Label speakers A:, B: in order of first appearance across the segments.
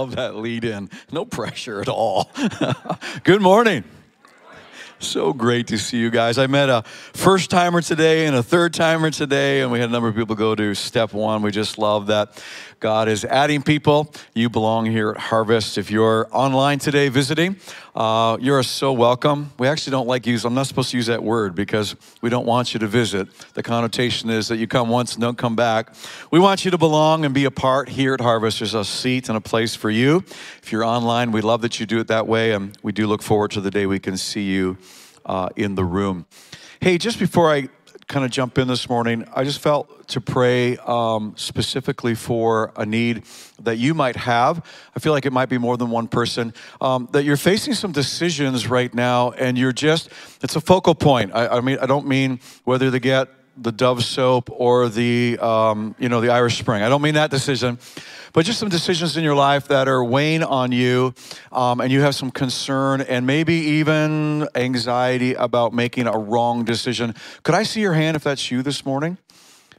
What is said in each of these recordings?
A: Love that lead in. No pressure at all. Good morning. So great to see you guys. I met a first timer today and a third timer today, and we had a number of people go to step one. We just love that God is adding people. You belong here at Harvest. If you're online today visiting, uh, you're so welcome. We actually don't like use, I'm not supposed to use that word because we don't want you to visit. The connotation is that you come once and don't come back. We want you to belong and be a part here at Harvest. There's a seat and a place for you. If you're online, we love that you do it that way, and we do look forward to the day we can see you uh, in the room. Hey, just before I kind of jump in this morning, I just felt to pray um, specifically for a need that you might have. I feel like it might be more than one person. Um, that you're facing some decisions right now, and you're just, it's a focal point. I, I mean, I don't mean whether to get the Dove soap or the, um, you know, the Irish Spring. I don't mean that decision but just some decisions in your life that are weighing on you um, and you have some concern and maybe even anxiety about making a wrong decision. Could I see your hand if that's you this morning?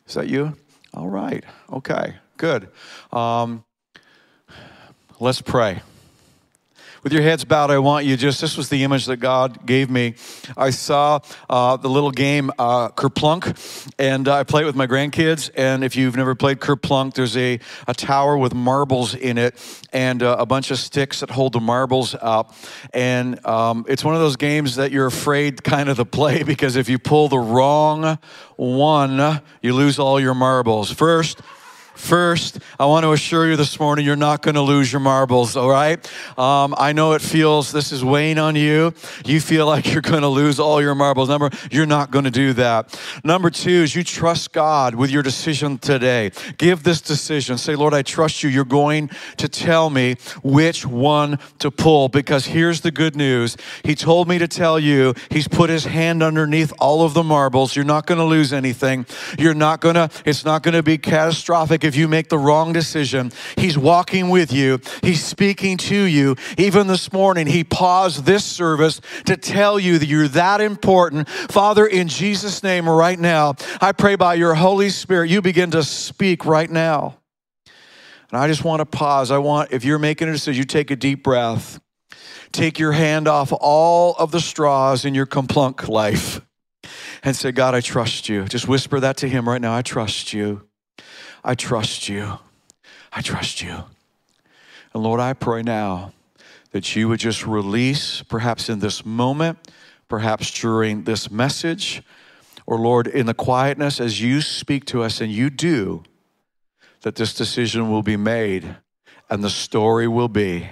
A: Is that you? All right. Okay. Good. Um, let's pray with your heads bowed, I want you just, this was the image that God gave me. I saw uh, the little game uh, Kerplunk, and I play it with my grandkids. And if you've never played Kerplunk, there's a, a tower with marbles in it and uh, a bunch of sticks that hold the marbles up. And um, it's one of those games that you're afraid kind of to play because if you pull the wrong one, you lose all your marbles. First, First, I want to assure you this morning, you're not going to lose your marbles, all right? Um, I know it feels this is weighing on you. You feel like you're going to lose all your marbles. Number, you're not going to do that. Number two is you trust God with your decision today. Give this decision. Say, Lord, I trust you. You're going to tell me which one to pull because here's the good news. He told me to tell you, He's put His hand underneath all of the marbles. You're not going to lose anything. You're not going to, it's not going to be catastrophic if you make the wrong decision. He's walking with you, He's speaking to you. Even this morning, He paused this service to tell you that you're that important. Father, in Jesus' name, right now, I pray by your Holy Spirit, you begin to speak right now. And I just want to pause. I want, if you're making a decision, you take a deep breath. Take your hand off all of the straws in your Kerplunk life and say, God, I trust you. Just whisper that to Him right now. I trust you. I trust you. I trust you. And Lord, I pray now that you would just release, perhaps in this moment, perhaps during this message, or Lord, in the quietness as you speak to us and you do, that this decision will be made and the story will be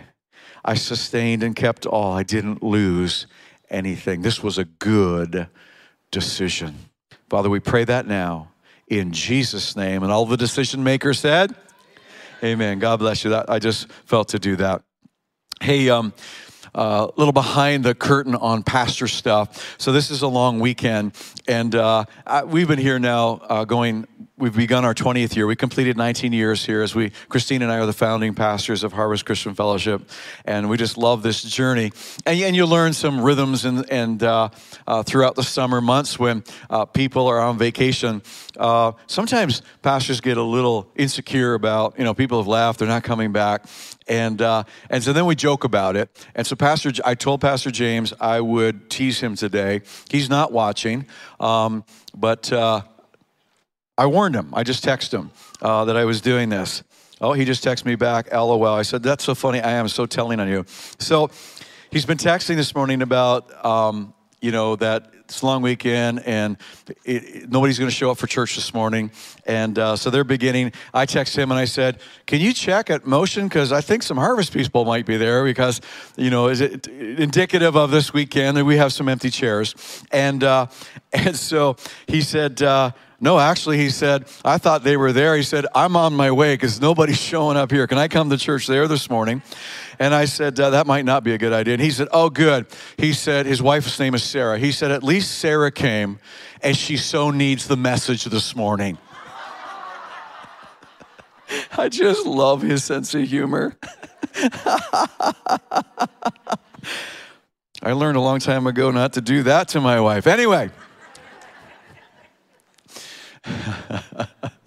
A: I sustained and kept all, I didn't lose anything. This was a good decision. Father, we pray that now in Jesus' name. And all the decision makers said, Amen. God bless you. That I just felt to do that. Hey, um, a uh, little behind the curtain on pastor stuff. So this is a long weekend, and uh, I, we've been here now uh, going. We've begun our 20th year. We completed 19 years here as we, Christine and I are the founding pastors of Harvest Christian Fellowship, and we just love this journey. And, and you learn some rhythms and, and uh, uh, throughout the summer months when uh, people are on vacation. sometimes pastors get a little insecure about, you know, people have left, they're not coming back. And, uh, and so then we joke about it. And so Pastor, I told Pastor James I would tease him today. He's not watching, um, but uh, I warned him. I just texted him uh, that I was doing this. Oh, he just texted me back, LOL. I said, that's so funny. I am so telling on you. So he's been texting this morning about, um, you know, that it's a long weekend and it, it, nobody's going to show up for church this morning. And uh, so they're beginning. I text him and I said, Can you check at Motion? Because I think some harvest people might be there because, you know, is it indicative of this weekend that we have some empty chairs? And, uh, and so he said, uh, no, actually, he said, I thought they were there. He said, I'm on my way because nobody's showing up here. Can I come to church there this morning? And I said, uh, that might not be a good idea. And he said, oh, good. He said, his wife's name is Sarah. He said, at least Sarah came and she so needs the message this morning. I just love his sense of humor. I learned a long time ago not to do that to my wife. Anyway.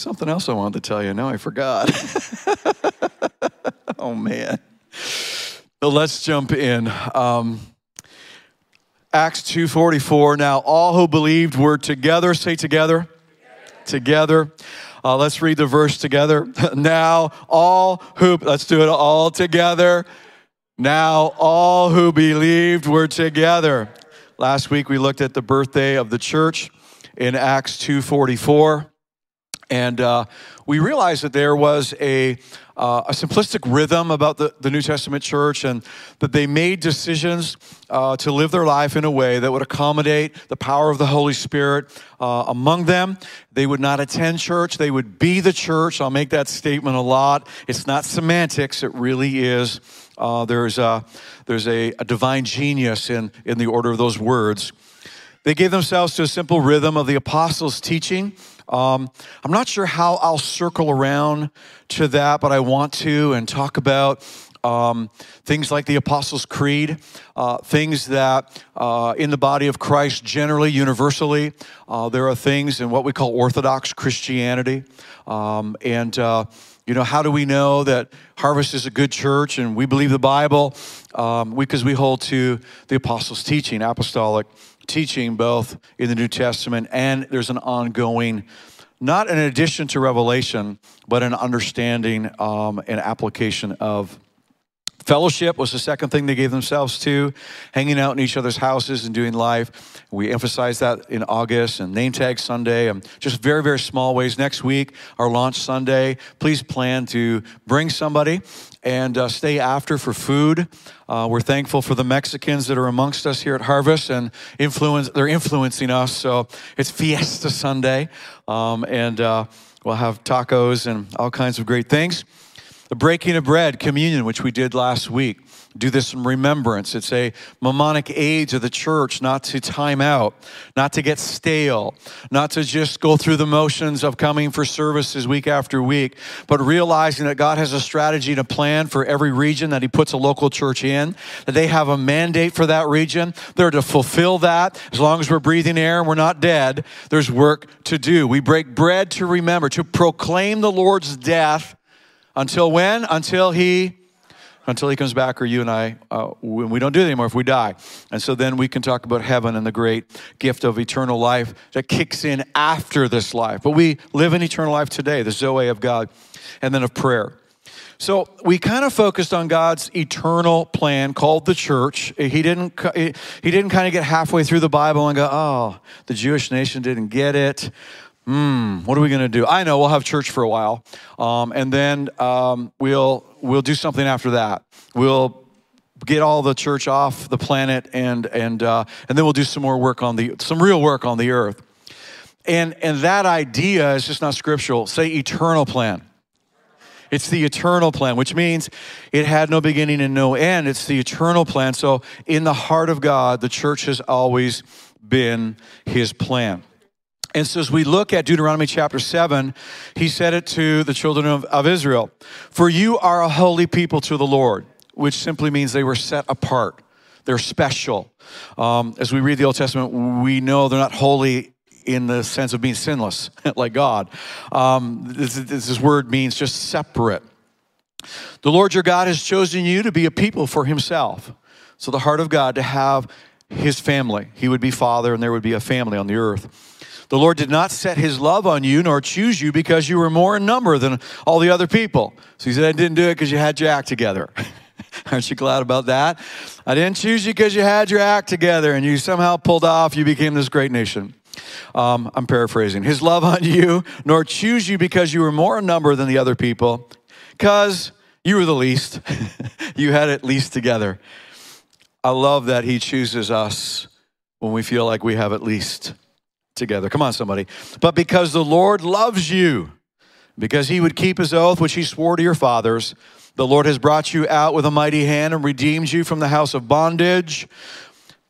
A: Something else I wanted to tell you. Now I forgot. oh, man. So let's jump in. Um, Acts 2.44. Now all who believed were together. Say together. Together. together. Uh, let's read the verse together. now all who, let's do it all together. Now all who believed were together. Last week we looked at the birthday of the church in Acts 2.44. And uh, we realized that there was a, uh, a simplistic rhythm about the, the New Testament church and that they made decisions uh, to live their life in a way that would accommodate the power of the Holy Spirit uh, among them. They would not attend church, they would be the church. I'll make that statement a lot. It's not semantics, it really is. Uh, there's a, there's a, a divine genius in, in the order of those words. They gave themselves to a simple rhythm of the apostles' teaching um, I'm not sure how I'll circle around to that, but I want to and talk about um, things like the Apostles' Creed, uh, things that uh, in the body of Christ generally, universally, uh, there are things in what we call Orthodox Christianity. Um, and, uh, you know, how do we know that Harvest is a good church and we believe the Bible? Um, because we hold to the Apostles' teaching, apostolic teaching both in the New Testament and there's an ongoing, not an addition to Revelation, but an understanding um, and application of Fellowship was the second thing they gave themselves to, hanging out in each other's houses and doing life. We emphasized that in August and Name Tag Sunday, and just very, very small ways. Next week, our launch Sunday, please plan to bring somebody and uh, stay after for food. Uh, we're thankful for the Mexicans that are amongst us here at Harvest and influence, they're influencing us. So it's Fiesta Sunday, um, and uh, we'll have tacos and all kinds of great things. The breaking of bread, communion, which we did last week. Do this in remembrance. It's a mnemonic age of the church not to time out, not to get stale, not to just go through the motions of coming for services week after week, but realizing that God has a strategy and a plan for every region that He puts a local church in, that they have a mandate for that region. They're to fulfill that. As long as we're breathing air and we're not dead, there's work to do. We break bread to remember, to proclaim the Lord's death until when? Until he until he comes back or you and I, uh, we don't do it anymore, if we die. And so then we can talk about heaven and the great gift of eternal life that kicks in after this life. But we live in eternal life today, the Zoe of God, and then of prayer. So we kind of focused on God's eternal plan called the church. He didn't, he didn't kind of get halfway through the Bible and go, oh, the Jewish nation didn't get it hmm, what are we going to do? I know we'll have church for a while, um, and then um, we'll we'll do something after that. We'll get all the church off the planet, and and uh, and then we'll do some more work on the some real work on the earth. And and that idea is just not scriptural. Say eternal plan. It's the eternal plan, which means it had no beginning and no end. It's the eternal plan. So, in the heart of God, the church has always been his plan. And so, as we look at Deuteronomy chapter 7, he said it to the children of, of Israel For you are a holy people to the Lord, which simply means they were set apart. They're special. Um, as we read the Old Testament, we know they're not holy in the sense of being sinless, like God. Um, this, this word means just separate. The Lord your God has chosen you to be a people for himself. So, the heart of God to have his family. He would be father, and there would be a family on the earth. The Lord did not set his love on you nor choose you because you were more in number than all the other people. So he said, I didn't do it because you had your act together. Aren't you glad about that? I didn't choose you because you had your act together and you somehow pulled off, you became this great nation. Um, I'm paraphrasing. His love on you, nor choose you because you were more in number than the other people, because you were the least. you had it least together. I love that he chooses us when we feel like we have at least together. Come on, somebody. But because the Lord loves you, because he would keep his oath, which he swore to your fathers, the Lord has brought you out with a mighty hand and redeemed you from the house of bondage,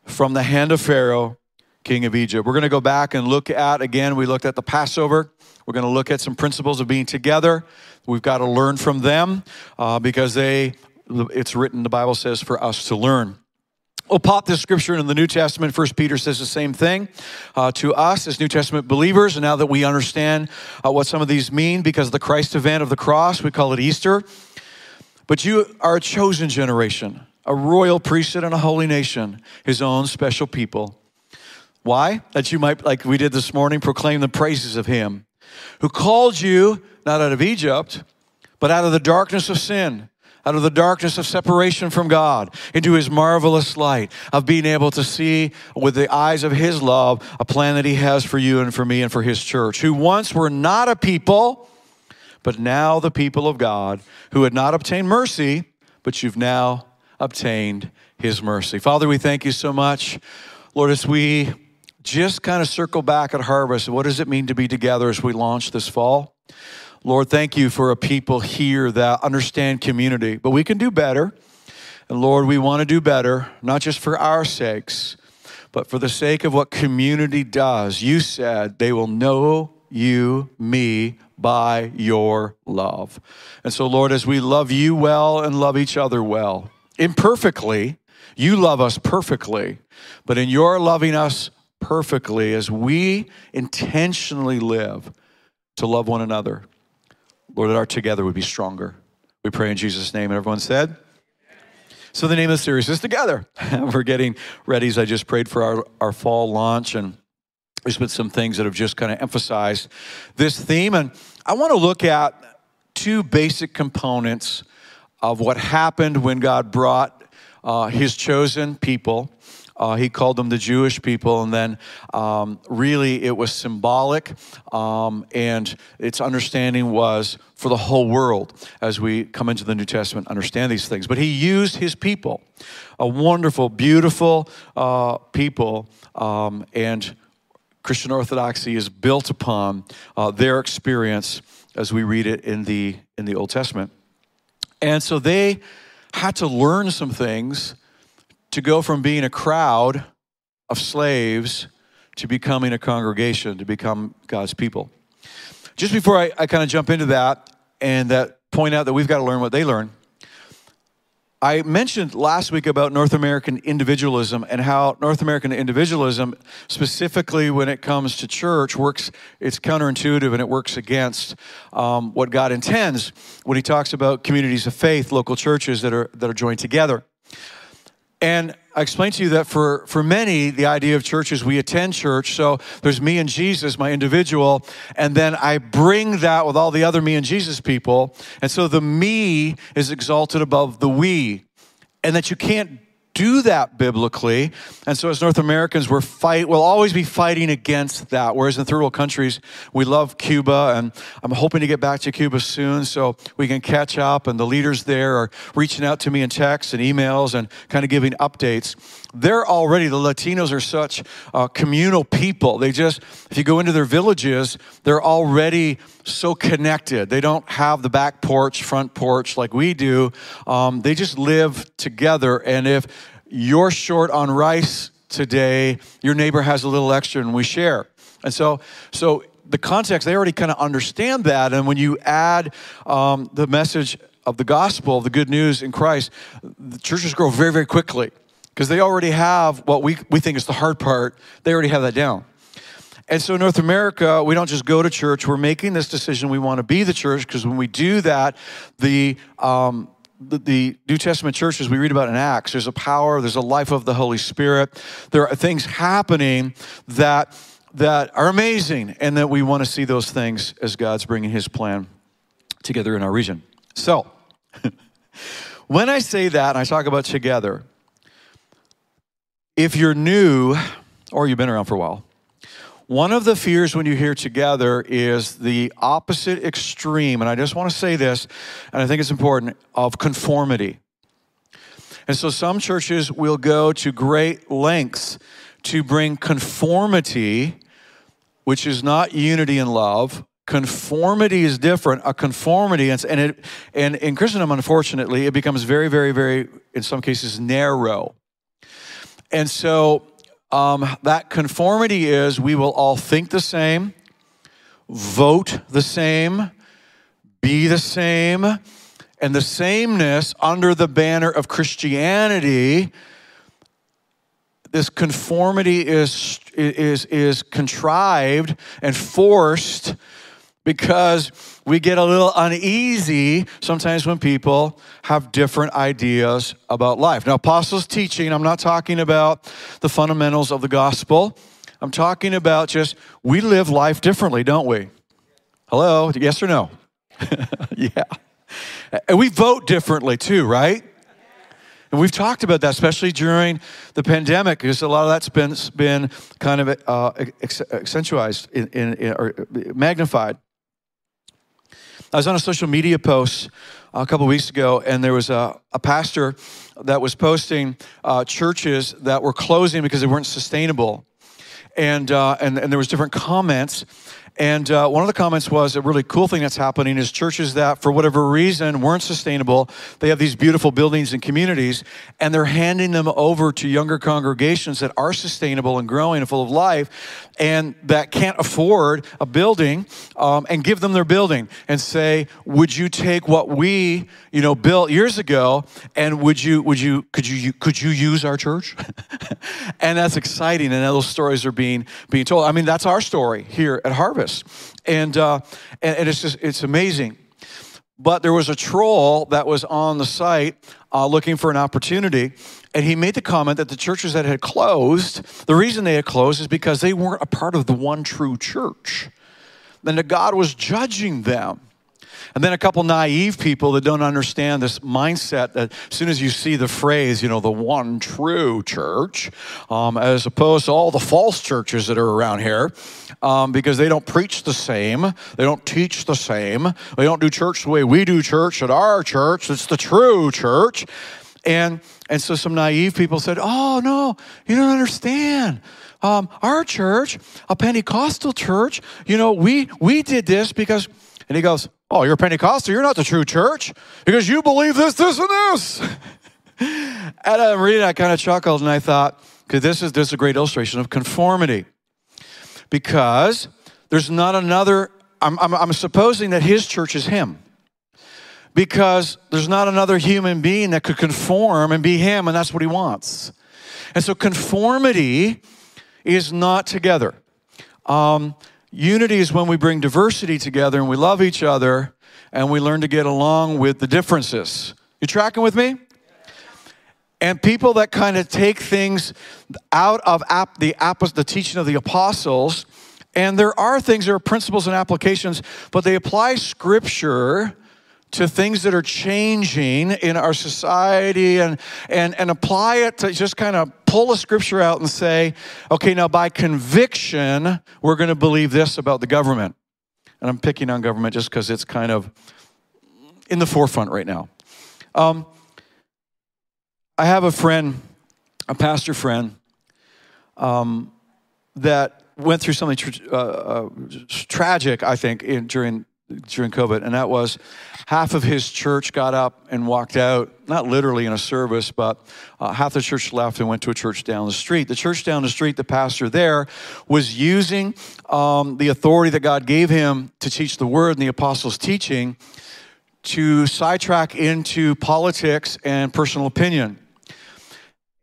A: from the hand of Pharaoh, king of Egypt. We're going to go back and look at, again, we looked at the Passover. We're going to look at some principles of being together. We've got to learn from them uh, because they, it's written, the Bible says, for us to learn. We'll pop this scripture in the New Testament. First Peter says the same thing uh, to us as New Testament believers. And now that we understand uh, what some of these mean because of the Christ event of the cross, we call it Easter. But you are a chosen generation, a royal priesthood and a holy nation, his own special people. Why? That you might, like we did this morning, proclaim the praises of him who called you not out of Egypt, but out of the darkness of sin out of the darkness of separation from God into his marvelous light of being able to see with the eyes of his love a plan that he has for you and for me and for his church, who once were not a people, but now the people of God, who had not obtained mercy, but you've now obtained his mercy. Father, we thank you so much. Lord, as we just kind of circle back at harvest, what does it mean to be together as we launch this fall? Lord, thank you for a people here that understand community, but we can do better. And Lord, we want to do better, not just for our sakes, but for the sake of what community does. You said they will know you, me, by your love. And so, Lord, as we love you well and love each other well, imperfectly, you love us perfectly, but in your loving us perfectly, as we intentionally live to love one another, Lord, that our together would be stronger. We pray in Jesus' name. And everyone said, so the name of the series is Together. We're getting ready as I just prayed for our, our fall launch and there's been some things that have just kind of emphasized this theme. And I want to look at two basic components of what happened when God brought uh, his chosen people uh, he called them the Jewish people, and then um, really it was symbolic, um, and its understanding was for the whole world as we come into the New Testament, understand these things. But he used his people, a wonderful, beautiful uh, people, um, and Christian Orthodoxy is built upon uh, their experience as we read it in the in the Old Testament. And so they had to learn some things to go from being a crowd of slaves to becoming a congregation, to become God's people. Just before I, I kind of jump into that and that point out that we've got to learn what they learn, I mentioned last week about North American individualism and how North American individualism, specifically when it comes to church, works, it's counterintuitive and it works against um, what God intends when He talks about communities of faith, local churches that are, that are joined together. And I explained to you that for, for many, the idea of church is we attend church. So there's me and Jesus, my individual, and then I bring that with all the other me and Jesus people. And so the me is exalted above the we. And that you can't do that biblically. And so as North Americans, we're fight, we'll always be fighting against that. Whereas in third world countries, we love Cuba and I'm hoping to get back to Cuba soon so we can catch up. And the leaders there are reaching out to me in texts and emails and kind of giving updates. They're already, the Latinos are such uh, communal people. They just, if you go into their villages, they're already so connected. They don't have the back porch, front porch like we do. Um, they just live together. And if you're short on rice today, your neighbor has a little extra and we share. And so, so the context, they already kind of understand that. And when you add um, the message of the gospel, of the good news in Christ, the churches grow very, very quickly because they already have what we, we think is the hard part. They already have that down. And so, North America, we don't just go to church. We're making this decision. We want to be the church because when we do that, the um, the, the, New Testament churches we read about in Acts, there's a power, there's a life of the Holy Spirit. There are things happening that that are amazing, and that we want to see those things as God's bringing His plan together in our region. So, when I say that, and I talk about together, if you're new or you've been around for a while, one of the fears when you hear together is the opposite extreme, and I just want to say this, and I think it's important, of conformity. And so some churches will go to great lengths to bring conformity, which is not unity and love. Conformity is different. A conformity, and, it, and in Christendom, unfortunately, it becomes very, very, very, in some cases, narrow. And so um, that conformity is we will all think the same, vote the same, be the same, and the sameness under the banner of Christianity this conformity is, is, is contrived and forced because we get a little uneasy sometimes when people have different ideas about life. Now, apostles' teaching, I'm not talking about the fundamentals of the gospel. I'm talking about just we live life differently, don't we? Hello? Yes or no? yeah. And we vote differently too, right? And we've talked about that, especially during the pandemic, because a lot of that's been, been kind of uh, accentuated in, in, in, or magnified. I was on a social media post a couple weeks ago, and there was a, a pastor that was posting uh, churches that were closing because they weren't sustainable. And, uh, and, and there was different comments and uh, one of the comments was a really cool thing that's happening is churches that, for whatever reason, weren't sustainable. They have these beautiful buildings and communities, and they're handing them over to younger congregations that are sustainable and growing and full of life, and that can't afford a building, um, and give them their building and say, "Would you take what we, you know, built years ago, and would you, would you, could you, could you use our church?" and that's exciting, and those stories are being being told. I mean, that's our story here at Harvest and, uh, and, and it's just, it's amazing. But there was a troll that was on the site uh, looking for an opportunity, and he made the comment that the churches that had closed, the reason they had closed is because they weren't a part of the one true church. Then God was judging them. And then a couple naive people that don't understand this mindset that as soon as you see the phrase, you know, the one true church, um, as opposed to all the false churches that are around here, um, because they don't preach the same, they don't teach the same, they don't do church the way we do church at our church. It's the true church. And, and so some naive people said, Oh, no, you don't understand. Um, our church, a Pentecostal church, you know, we, we did this because, and he goes, Oh, you're Pentecostal. You're not the true church because you believe this, this, and this. and I'm reading, I kind of chuckled and I thought, because this is, this is a great illustration of conformity. Because there's not another, I'm, I'm, I'm supposing that his church is him. Because there's not another human being that could conform and be him, and that's what he wants. And so conformity is not together. Um, Unity is when we bring diversity together and we love each other and we learn to get along with the differences. You tracking with me? And people that kind of take things out of the, the teaching of the apostles, and there are things, there are principles and applications, but they apply scripture to things that are changing in our society and, and, and apply it to just kind of pull a scripture out and say, okay, now by conviction, we're going to believe this about the government. And I'm picking on government just because it's kind of in the forefront right now. Um, I have a friend, a pastor friend, um, that went through something tra- uh, uh, tragic, I think, in, during during COVID, and that was half of his church got up and walked out, not literally in a service, but uh, half the church left and went to a church down the street. The church down the street, the pastor there was using um, the authority that God gave him to teach the word and the apostles' teaching to sidetrack into politics and personal opinion.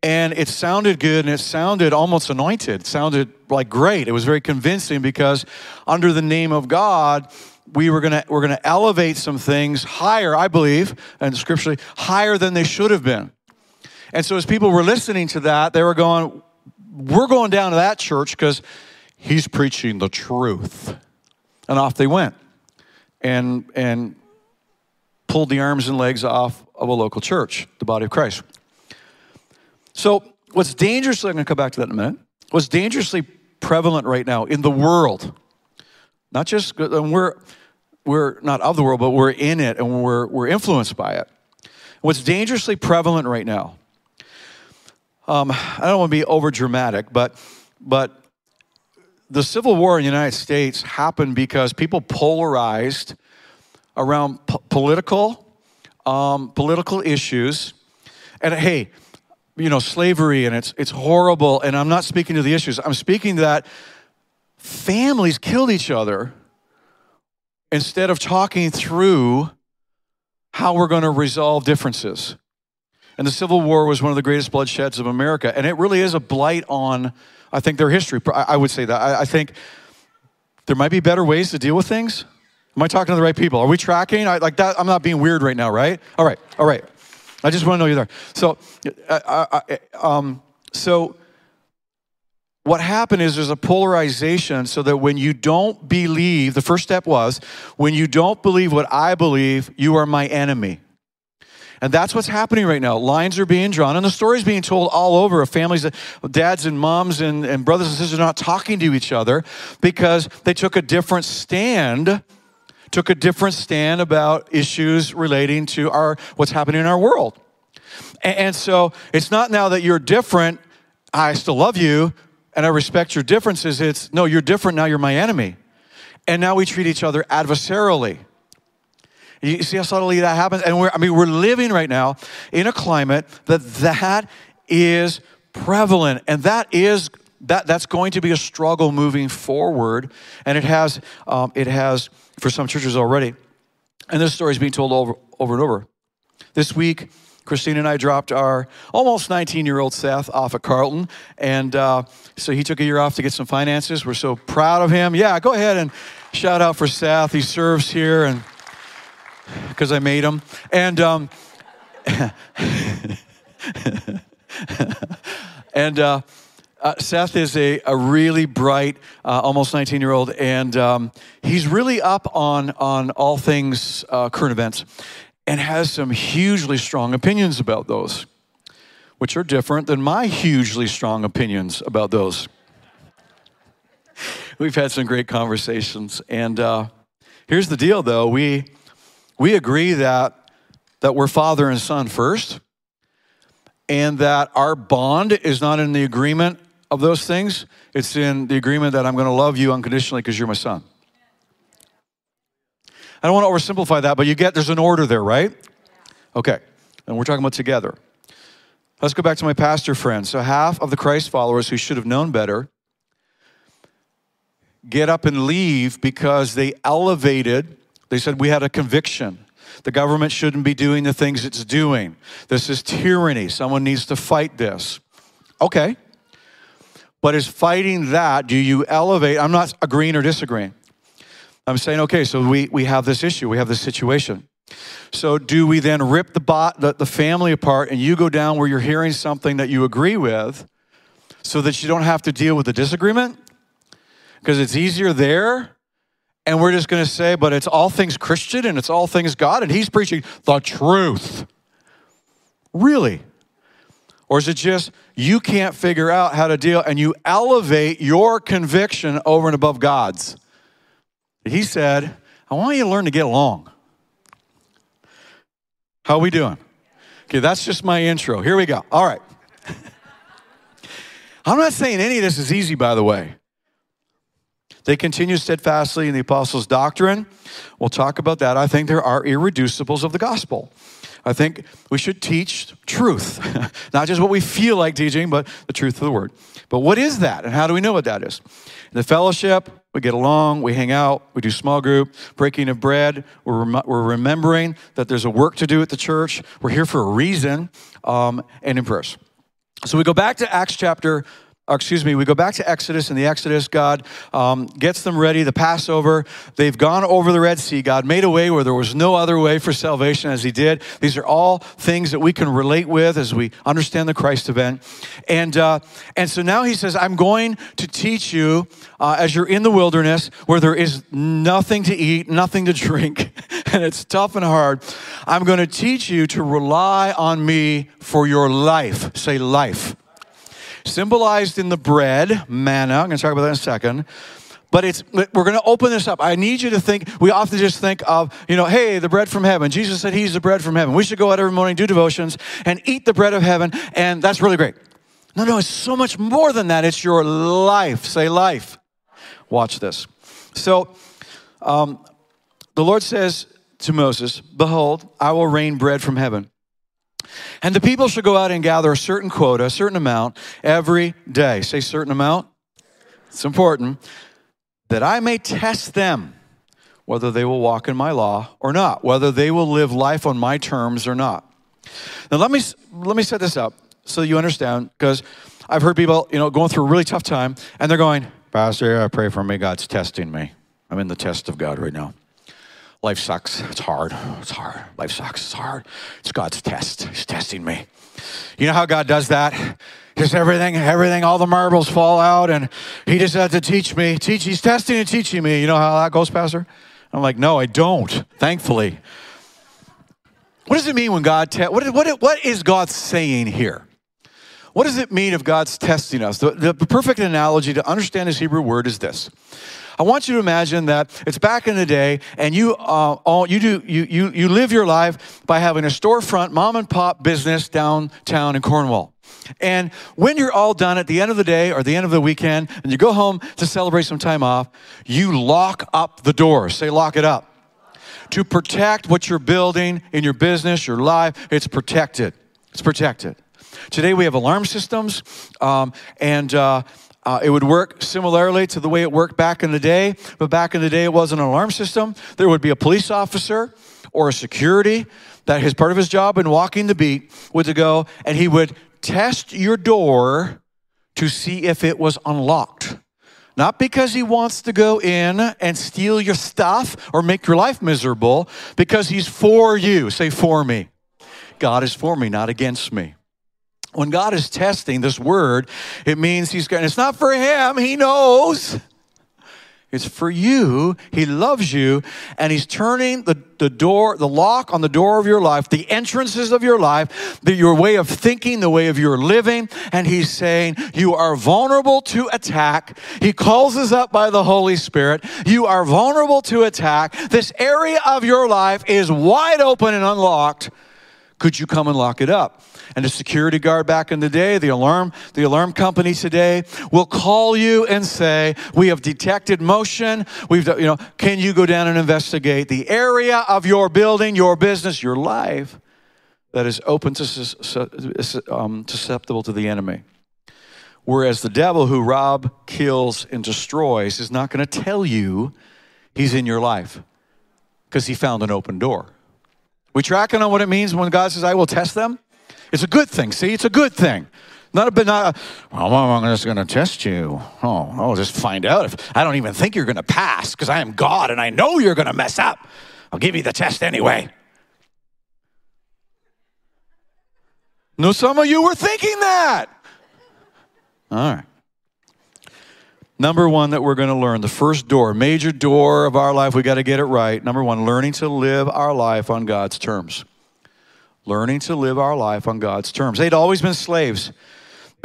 A: And it sounded good and it sounded almost anointed. It sounded like great. It was very convincing because under the name of God, we were gonna we're gonna elevate some things higher, I believe, and scripturally higher than they should have been. And so as people were listening to that, they were going, "We're going down to that church because he's preaching the truth." And off they went, and and pulled the arms and legs off of a local church, the body of Christ. So what's dangerously, I'm going to come back to that in a minute. What's dangerously prevalent right now in the world, not just, and we're we're not of the world, but we're in it and we're, we're influenced by it. What's dangerously prevalent right now, um, I don't want to be over dramatic, but, but the Civil War in the United States happened because people polarized around political, um, political issues. And hey, you know, slavery and it's, it's horrible. And I'm not speaking to the issues. I'm speaking that families killed each other instead of talking through how we're going to resolve differences. And the Civil War was one of the greatest bloodsheds of America. And it really is a blight on, I think, their history. I would say that. I think there might be better ways to deal with things. Am I talking to the right people? Are we tracking? I, like that, I'm not being weird right now, right? All right, all right. I just want to know you're there. So, uh, um, so what happened is there's a polarization so that when you don't believe, the first step was when you don't believe what I believe, you are my enemy. And that's what's happening right now. Lines are being drawn, and the story's being told all over of families, dads and moms and, and brothers and sisters are not talking to each other because they took a different stand, took a different stand about issues relating to our what's happening in our world. And, and so it's not now that you're different, I still love you, and I respect your differences. It's no, you're different, now you're my enemy. And now we treat each other adversarially. You see how subtly that happens? And we're, I mean, we're living right now in a climate that that is prevalent. And that is, that, that's going to be a struggle moving forward. And it has, um, it has for some churches already. And this story is being told over, over and over. This week, Christine and I dropped our almost 19 year old Seth off at Carleton. And uh, so he took a year off to get some finances. We're so proud of him. Yeah, go ahead and shout out for Seth. He serves here and because I made him. And, um, and, uh, uh, Seth is a, a really bright, uh, almost 19 year old, and um, he's really up on, on all things uh, current events and has some hugely strong opinions about those, which are different than my hugely strong opinions about those. We've had some great conversations, and uh, here's the deal though we, we agree that, that we're father and son first, and that our bond is not in the agreement of those things, it's in the agreement that I'm going to love you unconditionally because you're my son. I don't want to oversimplify that, but you get there's an order there, right? Okay. And we're talking about together. Let's go back to my pastor friend. So, half of the Christ followers who should have known better get up and leave because they elevated, they said, We had a conviction. The government shouldn't be doing the things it's doing. This is tyranny. Someone needs to fight this. Okay. But is fighting that, do you elevate? I'm not agreeing or disagreeing. I'm saying, okay, so we, we have this issue, we have this situation. So, do we then rip the, bot, the, the family apart and you go down where you're hearing something that you agree with so that you don't have to deal with the disagreement? Because it's easier there. And we're just going to say, but it's all things Christian and it's all things God, and He's preaching the truth. Really? Or is it just you can't figure out how to deal and you elevate your conviction over and above God's? He said, I want you to learn to get along. How are we doing? Okay, that's just my intro. Here we go. All right. I'm not saying any of this is easy, by the way. They continue steadfastly in the apostles' doctrine. We'll talk about that. I think there are irreducibles of the gospel. I think we should teach truth, not just what we feel like teaching, but the truth of the word. But what is that, and how do we know what that is? In the fellowship, we get along, we hang out, we do small group, breaking of bread. We're, rem- we're remembering that there's a work to do at the church. We're here for a reason, um, and in prayers. So we go back to Acts chapter excuse me, we go back to Exodus. and the Exodus, God um, gets them ready, the Passover. They've gone over the Red Sea. God made a way where there was no other way for salvation as He did. These are all things that we can relate with as we understand the Christ event. And, uh, and so now He says, I'm going to teach you uh, as you're in the wilderness where there is nothing to eat, nothing to drink, and it's tough and hard. I'm going to teach you to rely on me for your life. Say life symbolized in the bread, manna. I'm going to talk about that in a second. But it's we're going to open this up. I need you to think. We often just think of, you know, hey, the bread from heaven. Jesus said he's the bread from heaven. We should go out every morning, do devotions, and eat the bread of heaven, and that's really great. No, no, it's so much more than that. It's your life. Say life. Watch this. So, um, the Lord says to Moses, Behold, I will rain bread from heaven. And the people should go out and gather a certain quota, a certain amount every day. Say certain amount. It's important. That I may test them whether they will walk in my law or not, whether they will live life on my terms or not. Now let me let me set this up so you understand because I've heard people, you know, going through a really tough time and they're going, "Pastor, I pray for me. God's testing me. I'm in the test of God right now. Life sucks. It's hard. It's hard. Life sucks. It's hard. It's God's test. He's testing me. You know how God does that? Just everything, everything, all the marbles fall out, and He just had to teach me. Teach. He's testing and teaching me. You know how that goes, Pastor? I'm like, no, I don't. Thankfully. What does it mean when God te- what, what, what is God saying here? What does it mean if God's testing us? The, the perfect analogy to understand His Hebrew word is this. I want you to imagine that it's back in the day, and you uh, all you do you, you you live your life by having a storefront mom and pop business downtown in Cornwall. And when you're all done at the end of the day or the end of the weekend, and you go home to celebrate some time off, you lock up the door. Say, lock it up. To protect what you're building in your business, your life, it's protected. It's protected. Today we have alarm systems, um, and uh, uh, it would work similarly to the way it worked back in the day, but back in the day it wasn't an alarm system. There would be a police officer or a security that his part of his job in walking the beat would to go and he would test your door to see if it was unlocked. Not because he wants to go in and steal your stuff or make your life miserable, because he's for you. Say, for me. God is for me, not against me. When God is testing this word, it means he's going, it's not for him, he knows. It's for you. He loves you. And He's turning the, the door, the lock on the door of your life, the entrances of your life, the, your way of thinking, the way of your living. And He's saying, You are vulnerable to attack. He calls us up by the Holy Spirit. You are vulnerable to attack. This area of your life is wide open and unlocked. Could you come and lock it up? And the security guard back in the day, the alarm, the alarm company today will call you and say, "We have detected motion. We've, you know, can you go down and investigate the area of your building, your business, your life that is open to um, susceptible to the enemy?" Whereas the devil who rob, kills, and destroys is not going to tell you he's in your life because he found an open door. We tracking on what it means when God says, I will test them? It's a good thing. See, it's a good thing. Not a bit, not, well, I'm just going to test you. Oh, I'll just find out if I don't even think you're going to pass because I am God and I know you're going to mess up. I'll give you the test anyway. No, some of you were thinking that. All right. Number one that we're going to learn, the first door, major door of our life, we got to get it right. Number one, learning to live our life on God's terms learning to live our life on God's terms. They'd always been slaves.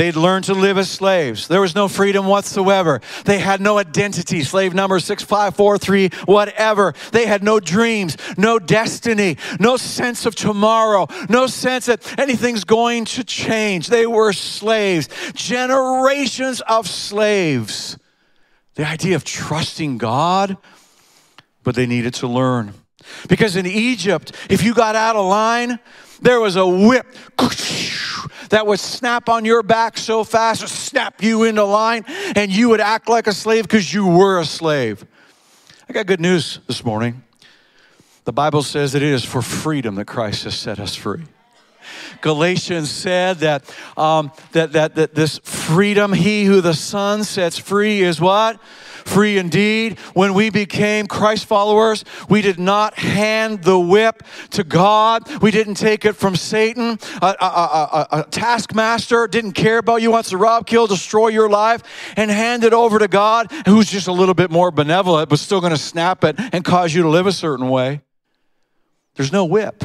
A: They'd learned to live as slaves. There was no freedom whatsoever. They had no identity. Slave number 6543, whatever. They had no dreams, no destiny, no sense of tomorrow, no sense that anything's going to change. They were slaves, generations of slaves. The idea of trusting God, but they needed to learn. Because in Egypt, if you got out of line, there was a whip that would snap on your back so fast, snap you into line, and you would act like a slave because you were a slave. I got good news this morning. The Bible says that it is for freedom that Christ has set us free. Galatians said that, um, that, that, that this freedom, he who the Son sets free is what? Free indeed. When we became Christ followers, we did not hand the whip to God. We didn't take it from Satan, a, a, a, a taskmaster, didn't care about you, wants to rob, kill, destroy your life, and hand it over to God, who's just a little bit more benevolent, but still going to snap it and cause you to live a certain way. There's no whip.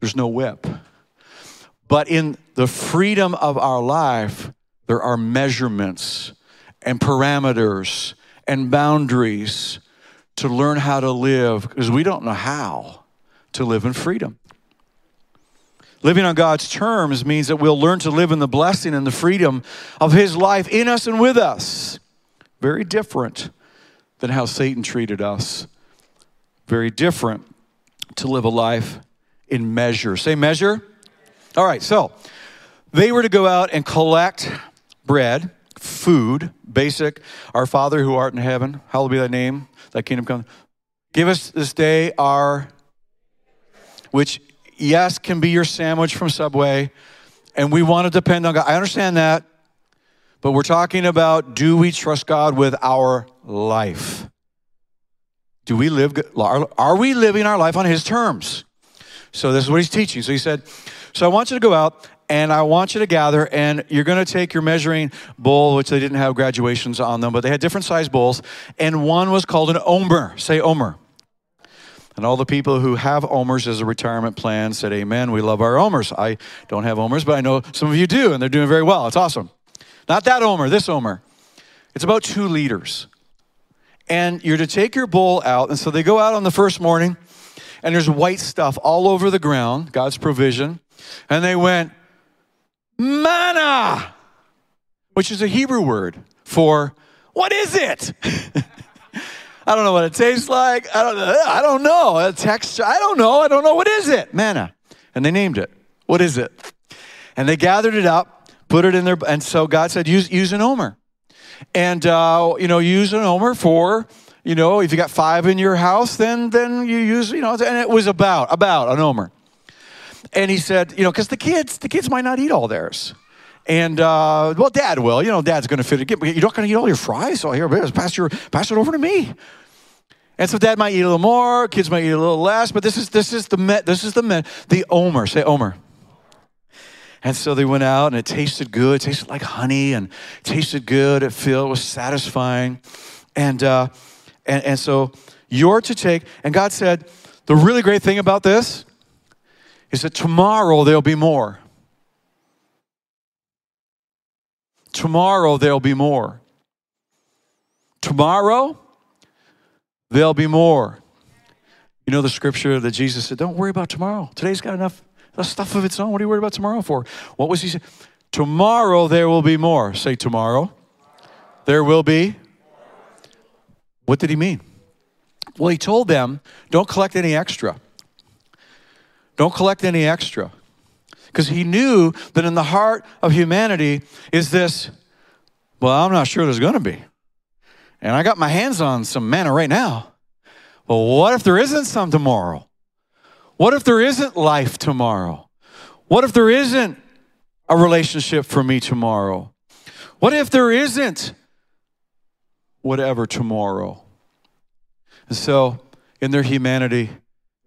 A: There's no whip. But in the freedom of our life, there are measurements and parameters and boundaries to learn how to live because we don't know how to live in freedom. Living on God's terms means that we'll learn to live in the blessing and the freedom of His life in us and with us. Very different than how Satan treated us. Very different to live a life in measure. Say measure. All right, so they were to go out and collect bread food, basic. Our Father who art in heaven, hallowed be thy name, thy kingdom come. Give us this day our, which yes, can be your sandwich from Subway, and we want to depend on God. I understand that. But we're talking about do we trust God with our life? Do we live, are we living our life on His terms? So this is what He's teaching. So He said, So I want you to go out and I want you to gather, and you're going to take your measuring bowl, which they didn't have graduations on them, but they had different size bowls, and one was called an omer. Say omer. And all the people who have omers as a retirement plan said, Amen. We love our omers. I don't have omers, but I know some of you do, and they're doing very well. It's awesome. Not that omer, this omer. It's about two liters. And you're to take your bowl out. And so they go out on the first morning, and there's white stuff all over the ground, God's provision. And they went, manna, which is a Hebrew word for what is it? I don't know what it tastes like. I don't know. I don't know. A texture. I don't know. I don't know. What is it? Manna. And they named it. What is it? And they gathered it up, put it in there. And so God said, use, use an omer. And, uh, you know, use an omer for, you know, if you got five in your house, then, then you use, you know, and it was about, about an omer. And he said, you know, because the kids, the kids might not eat all theirs. And uh, well, Dad will. You know, Dad's going to fit it. You're not going to eat all your fries. So here, pass your pass it over to me. And so Dad might eat a little more. Kids might eat a little less. But this is this is the this is the the Omer. Say Omer. And so they went out, and it tasted good. It tasted like honey, and tasted good. It felt it was satisfying, and uh, and and so you're to take. And God said, the really great thing about this is that tomorrow there'll be more. Tomorrow there'll be more. Tomorrow there'll be more. You know the scripture that Jesus said, Don't worry about tomorrow. Today's got enough The stuff of its own. What are you worried about tomorrow for? What was he saying? Tomorrow there will be more. Say tomorrow. There will be. What did he mean? Well, he told them, don't collect any extra. Don't collect any extra because he knew that in the heart of humanity is this, well, I'm not sure there's going to be. And I got my hands on some manna right now. Well, what if there isn't some tomorrow? What if there isn't life tomorrow? What if there isn't a relationship for me tomorrow? What if there isn't whatever tomorrow? And so, in their humanity,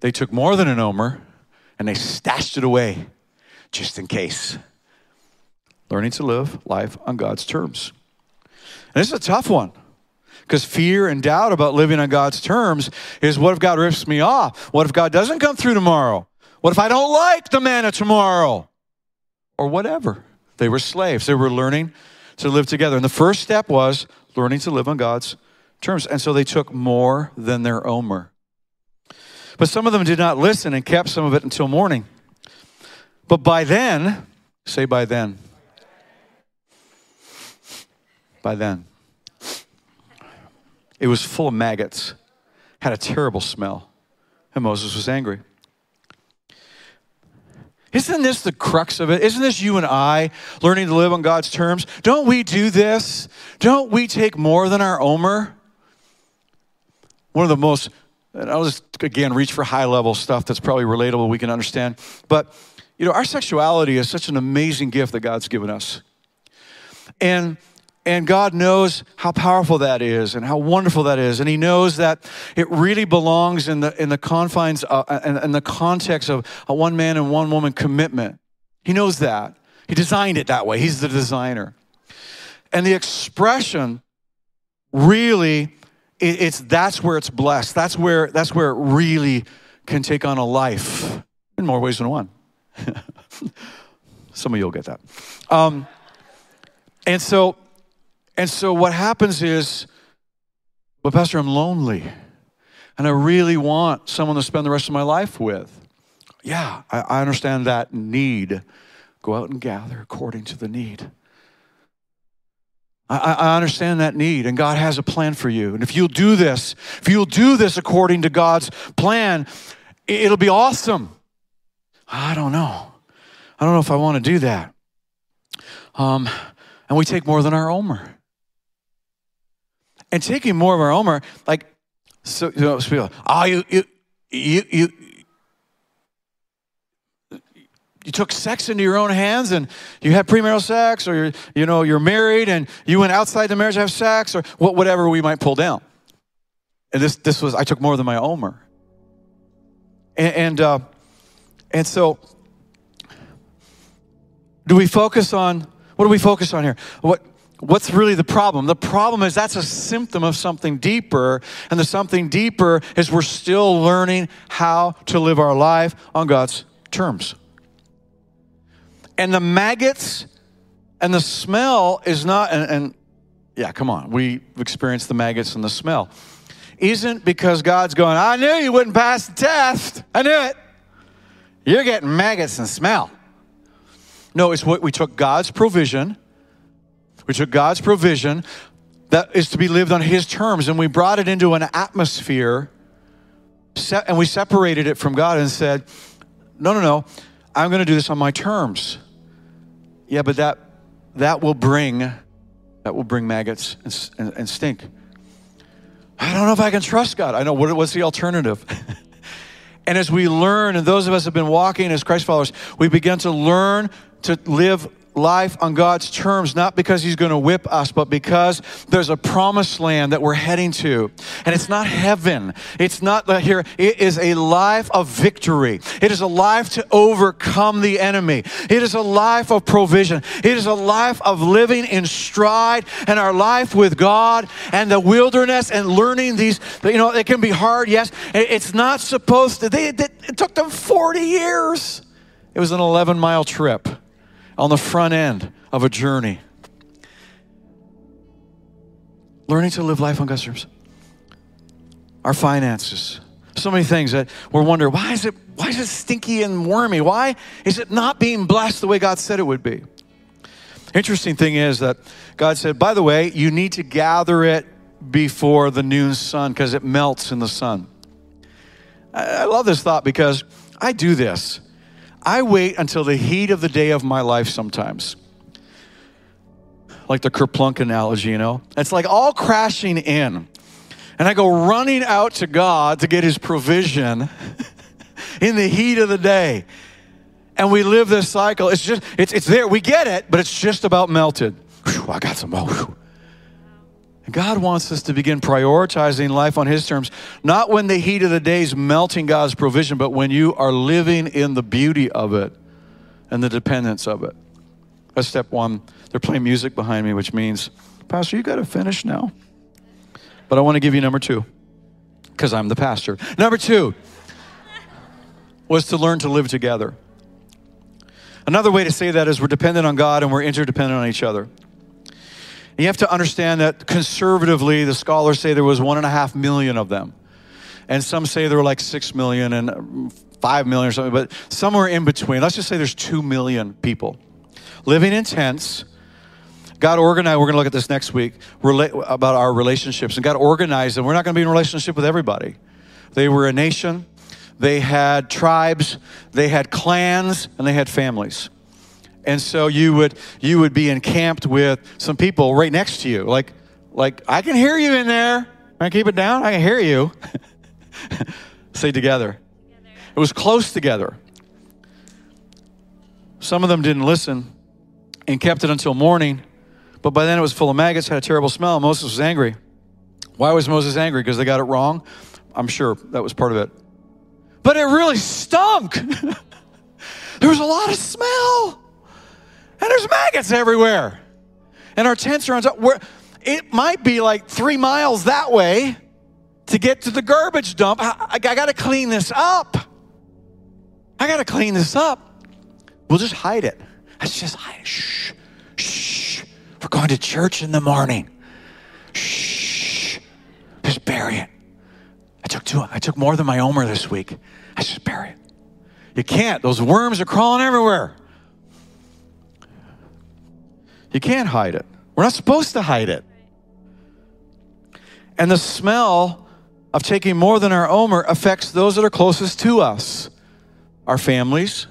A: they took more than an omer and they stashed it away just in case. Learning to live life on God's terms. And this is a tough one because fear and doubt about living on God's terms is what if God rips me off? What if God doesn't come through tomorrow? What if I don't like the manna tomorrow? Or whatever. They were slaves. They were learning to live together. And the first step was learning to live on God's terms. And so they took more than their omer. But some of them did not listen and kept some of it until morning. But by then, say by then. By then. It was full of maggots, had a terrible smell, and Moses was angry. Isn't this the crux of it? Isn't this you and I learning to live on God's terms? Don't we do this? Don't we take more than our Omer? One of the most, and I'll just again reach for high level stuff that's probably relatable, we can understand. But you know, our sexuality is such an amazing gift that God's given us. And and God knows how powerful that is and how wonderful that is. And He knows that it really belongs in the, in the confines of, and, and the context of a one man and one woman commitment. He knows that. He designed it that way. He's the designer. And the expression really, it, it's that's where it's blessed. That's where, that's where it really can take on a life in more ways than one. Some of you will get that. Um, and so, and so what happens is, well, Pastor, I'm lonely, and I really want someone to spend the rest of my life with. Yeah, I, I understand that need. Go out and gather according to the need. I, I, understand that need, and God has a plan for you. And if you'll do this, if you'll do this according to God's plan, it'll be awesome. I don't know. I don't know if I want to do that. Um, and we take more than our Omer. And taking more of our Omer, like, so, you know, people, oh, you, you, you, you, you took sex into your own hands and you had premarital sex, or you're, you know, you're married and you went outside the marriage to have sex, or whatever we might pull down. And this, this was, I took more than my Omer. And, and, uh, and so, do we focus on, what do we focus on here? What, what's really the problem? The problem is that's a symptom of something deeper, and the something deeper is we're still learning how to live our life on God's terms. And the maggots and the smell is not, and, and yeah, come on, we experienced the maggots and the smell. Isn't because God's going, I knew you wouldn't pass the test. I knew it. You're getting maggots and smell. No, it's what we took God's provision. We took God's provision that is to be lived on His terms, and we brought it into an atmosphere, and we separated it from God and said, No, no, no, I'm going to do this on my terms. Yeah, but that that will bring that will bring maggots and, and, and stink. I don't know if I can trust God. I know what, what's the alternative. and as we learn, and those of us have been walking as Christ followers, we begin to learn to live life on God's terms, not because He's going to whip us, but because there's a promised land that we're heading to. And it's not heaven. It's not here. It is a life of victory. It is a life to overcome the enemy. It is a life of provision. It is a life of living in stride and our life with God and the wilderness and learning these. You know, it can be hard, yes. It's not supposed to. They, it took them 40 years. It was an 11 mile trip on the front end of a journey. Learning to live life on God's terms. Our finances. So many things that we're wondering why is it why is it stinky and wormy? Why is it not being blessed the way God said it would be? Interesting thing is that God said, by the way, you need to gather it before the noon sun because it melts in the sun. I love this thought because I do this. I wait until the heat of the day of my life sometimes. Like the Kerplunk analogy, you know? It's like all crashing in. And I go running out to God to get his provision in the heat of the day. And we live this cycle. It's just, it's, it's there. We get it, but it's just about melted. Whew, I got some. Oh, God wants us to begin prioritizing life on His terms, not when the heat of the day is melting God's provision, but when you are living in the beauty of it and the dependence of it. That's step one. They're playing music behind me, which means, Pastor, you got to finish now. But I want to give you number two, because I'm the pastor. Number two was to learn to live together. Another way to say that is we're dependent on God and we're interdependent on each other. You have to understand that conservatively, the scholars say there was one and a half million of them. And some say there were like six million and five million or something, but somewhere in between. Let's just say there's two million people living in tents. God organized, we're going to look at this next week, about our relationships. And God organized them. We're not going to be in relationship with everybody. They were a nation, they had tribes, they had clans, and they had families and so you would you would be encamped with some people right next to you. Like like i can hear you in there. I keep it down. I can hear you. Say together. together it was close together. Some of them didn't listen and kept it until morning. But by then it was full of maggots had a terrible smell. Moses was angry. Why was moses angry? Because they got it wrong? I'm sure that was part of it. But it really stunk. There was a lot of smell and there's maggots everywhere. And our tents are on top. Where it might be like three miles that way to get to the garbage dump. I, I got to clean this up. I got to clean this up. We'll just hide it. Let's just hide it. Shh, shh. We're going to church in the morning. Shh. Just bury it. I took two. I took more than my Omer this week. I just bury it. You can't. Those worms are crawling everywhere. You can't hide it. We're not supposed to hide it. And the smell of taking more than our Omer affects those that are closest to us our families,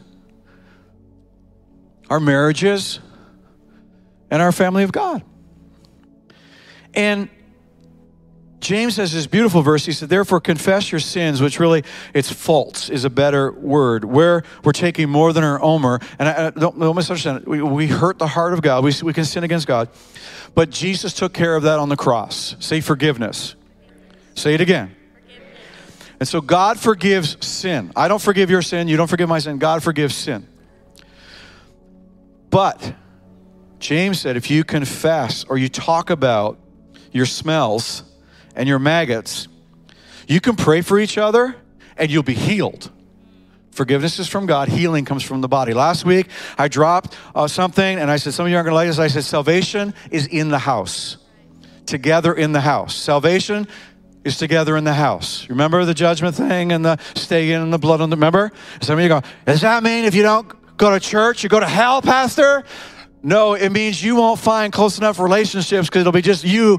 A: our marriages, and our family of God. And James has this beautiful verse. He said, Therefore, confess your sins, which really, it's faults, is a better word, where we're taking more than our omer. And I, I don't, don't misunderstand, we, we hurt the heart of God. We, we can sin against God. But Jesus took care of that on the cross. Say forgiveness. Say it again. And so God forgives sin. I don't forgive your sin. You don't forgive my sin. God forgives sin. But James said if you confess or you talk about your smells and your maggots, you can pray for each other and you'll be healed. Forgiveness is from God, healing comes from the body. Last week, I dropped uh, something and I said, Some of you aren't going to like this. I said, Salvation is in the house, together in the house. Salvation is together in the house. Remember the judgment thing and the staying in the blood on the, remember? Some of you go, Does that mean if you don't go to church, you go to hell, Pastor? No, it means you won't find close enough relationships because it'll be just you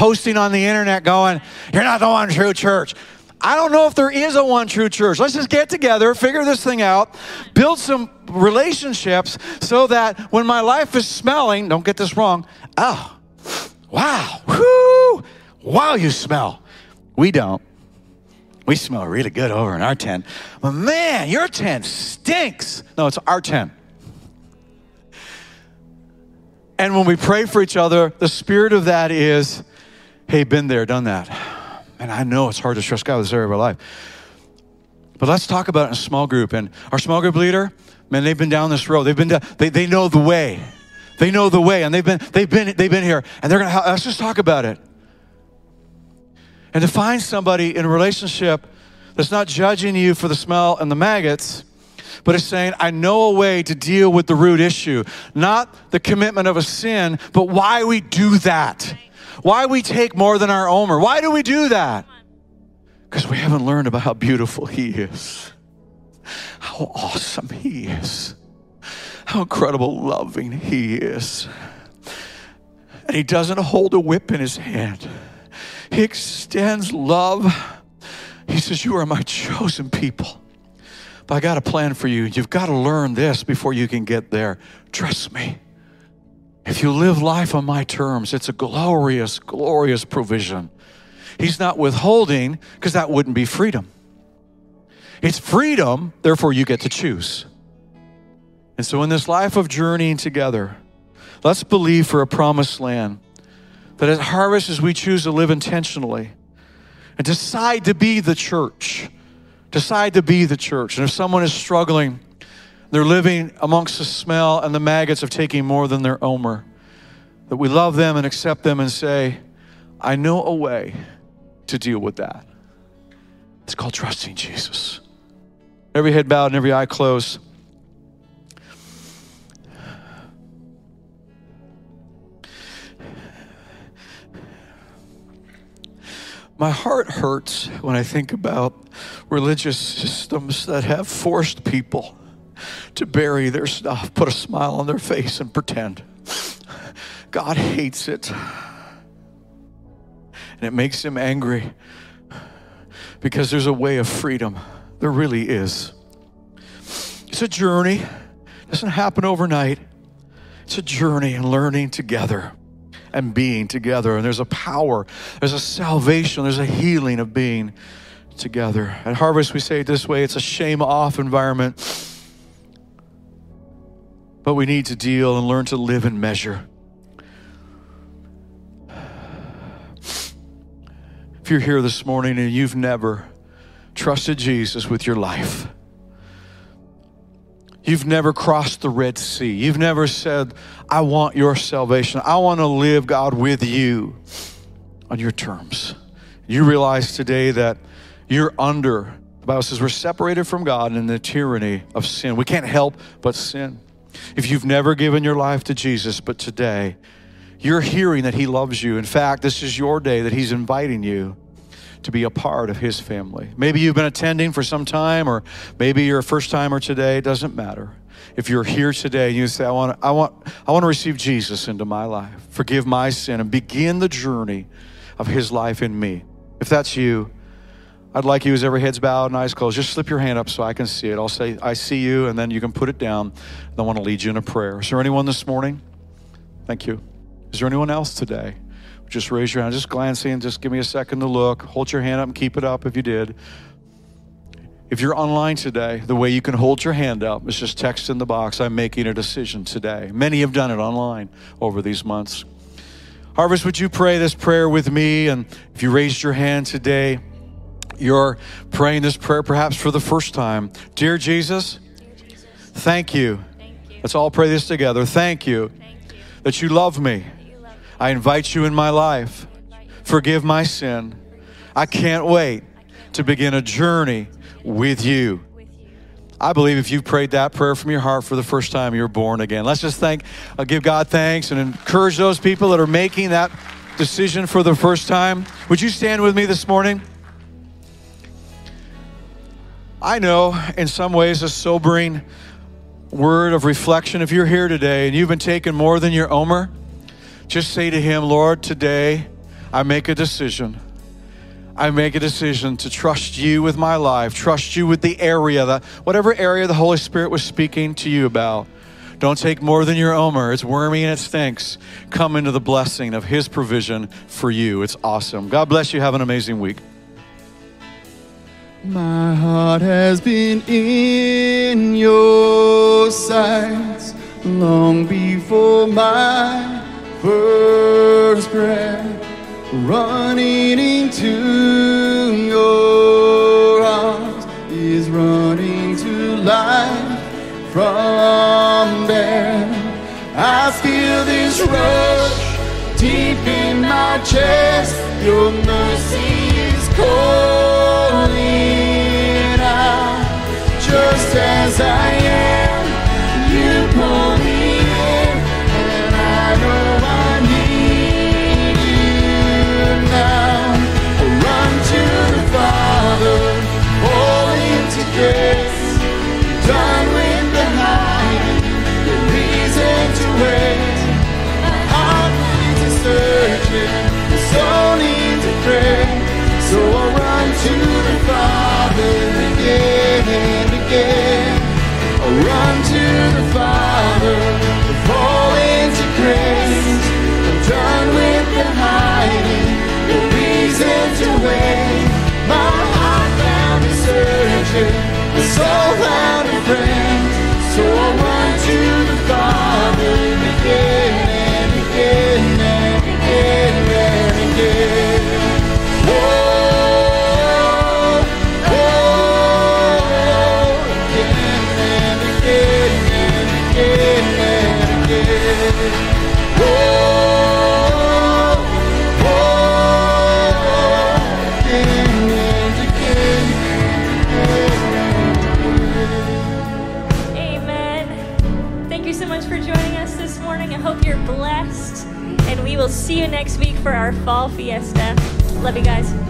A: posting on the internet going, You're not the one true church. I don't know if there is a one true church. Let's just get together, figure this thing out, build some relationships so that when my life is smelling, don't get this wrong, oh, wow, whoo, wow, you smell. We don't. We smell really good over in our tent. But man, your tent stinks. No, it's our tent. And when we pray for each other, the spirit of that is, hey, been there, done that. And I know it's hard to trust God with this area of our life. But let's talk about it in a small group. And our small group leader, man, they've been down this road. They've been down, they, they know the way. They know the way. And they've been, they've been, they've been here. And they're gonna let's just talk about it. And to find somebody in a relationship that's not judging you for the smell and the maggots, but is saying, I know a way to deal with the root issue. Not the commitment of a sin, but why we do that. Why we take more than our omer. Why do we do that? Because we haven't learned about how beautiful He is, how awesome He is, how incredible loving He is. And He doesn't hold a whip in His hand, He extends love. He says, You are my chosen people. But I got a plan for you. You've got to learn this before you can get there. Trust me. If you live life on my terms, it's a glorious, glorious provision. He's not withholding because that wouldn't be freedom. It's freedom, therefore, you get to choose. And so, in this life of journeying together, let's believe for a promised land that at harvest, as we choose to live intentionally and decide to be the church, decide to be the church. And if someone is struggling, they're living amongst the smell and the maggots of taking more than their omer. That we love them and accept them and say, I know a way to deal with that. It's called trusting Jesus. Every head bowed and every eye closed. My heart hurts when I think about religious systems that have forced people to bury their stuff, put a smile on their face, and pretend. God hates it. And it makes him angry because there's a way of freedom. There really is. It's a journey, it doesn't happen overnight. It's a journey and learning together and being together. And there's a power, there's a salvation, there's a healing of being together. At Harvest, we say it this way it's a shame off environment but we need to deal and learn to live in measure. If you're here this morning and you've never trusted Jesus with your life, You've never crossed the Red Sea. You've never said, I want your salvation. I want to live, God, with you on your terms. You realize today that you're under, the Bible says, we're separated from God in the tyranny of sin. We can't help but sin. If you've never given your life to Jesus, but today you're hearing that He loves you. In fact, this is your day that He's inviting you to be a part of His family. Maybe you've been attending for some time, or maybe you're a first timer today. It doesn't matter. If you're here today and you say, I want, I, want, I want to receive Jesus into my life, forgive my sin, and begin the journey of His life in me. If that's you, I'd like you, as every head's bowed and eyes closed, just slip your hand up so I can see it. I'll say, I see you, and then you can put it down. I want to lead you in a prayer. Is there anyone this morning? Thank you. Is there anyone else today? just raise your hand. Just glancing, just give me a second to look. Hold your hand up and keep it up if you did. If you're online today, the way you can hold your hand up is just text in the box, I'm making a decision today. Many have done it online over these months. Harvest, would you pray this prayer with me? And if you raised your hand today, you're praying this prayer perhaps for the first time. Dear Jesus, thank you. Let's all pray this together. Thank you that you love me. I invite you in my life. Forgive my sin. I can't wait to begin a journey with you. I believe if you prayed that prayer from your heart for the first time, you're born again. Let's just thank, uh, give God thanks and encourage those people that are making that decision for the first time. Would you stand with me this morning? I know in some ways a sobering word of reflection. If you're here today and you've been taking more than your omer, just say to Him, Lord, today I make a decision. I make a decision to trust you with my life, trust you with the area, that whatever area the Holy Spirit was speaking to you about. Don't take more than your omer. It's wormy and it stinks. Come into the blessing of His provision for you. It's awesome. God bless you. Have an amazing week.
B: My heart has been in your sights long before my first breath, running into your arms is running to life from there. I feel this rush deep in my chest. Your mercy is calling just as I am. You pull surgeon, my soul found a friend. So I run to the Father again and again and again and again. Whoa, whoa, again and again and again and again.
C: Fall fiesta. Love you guys.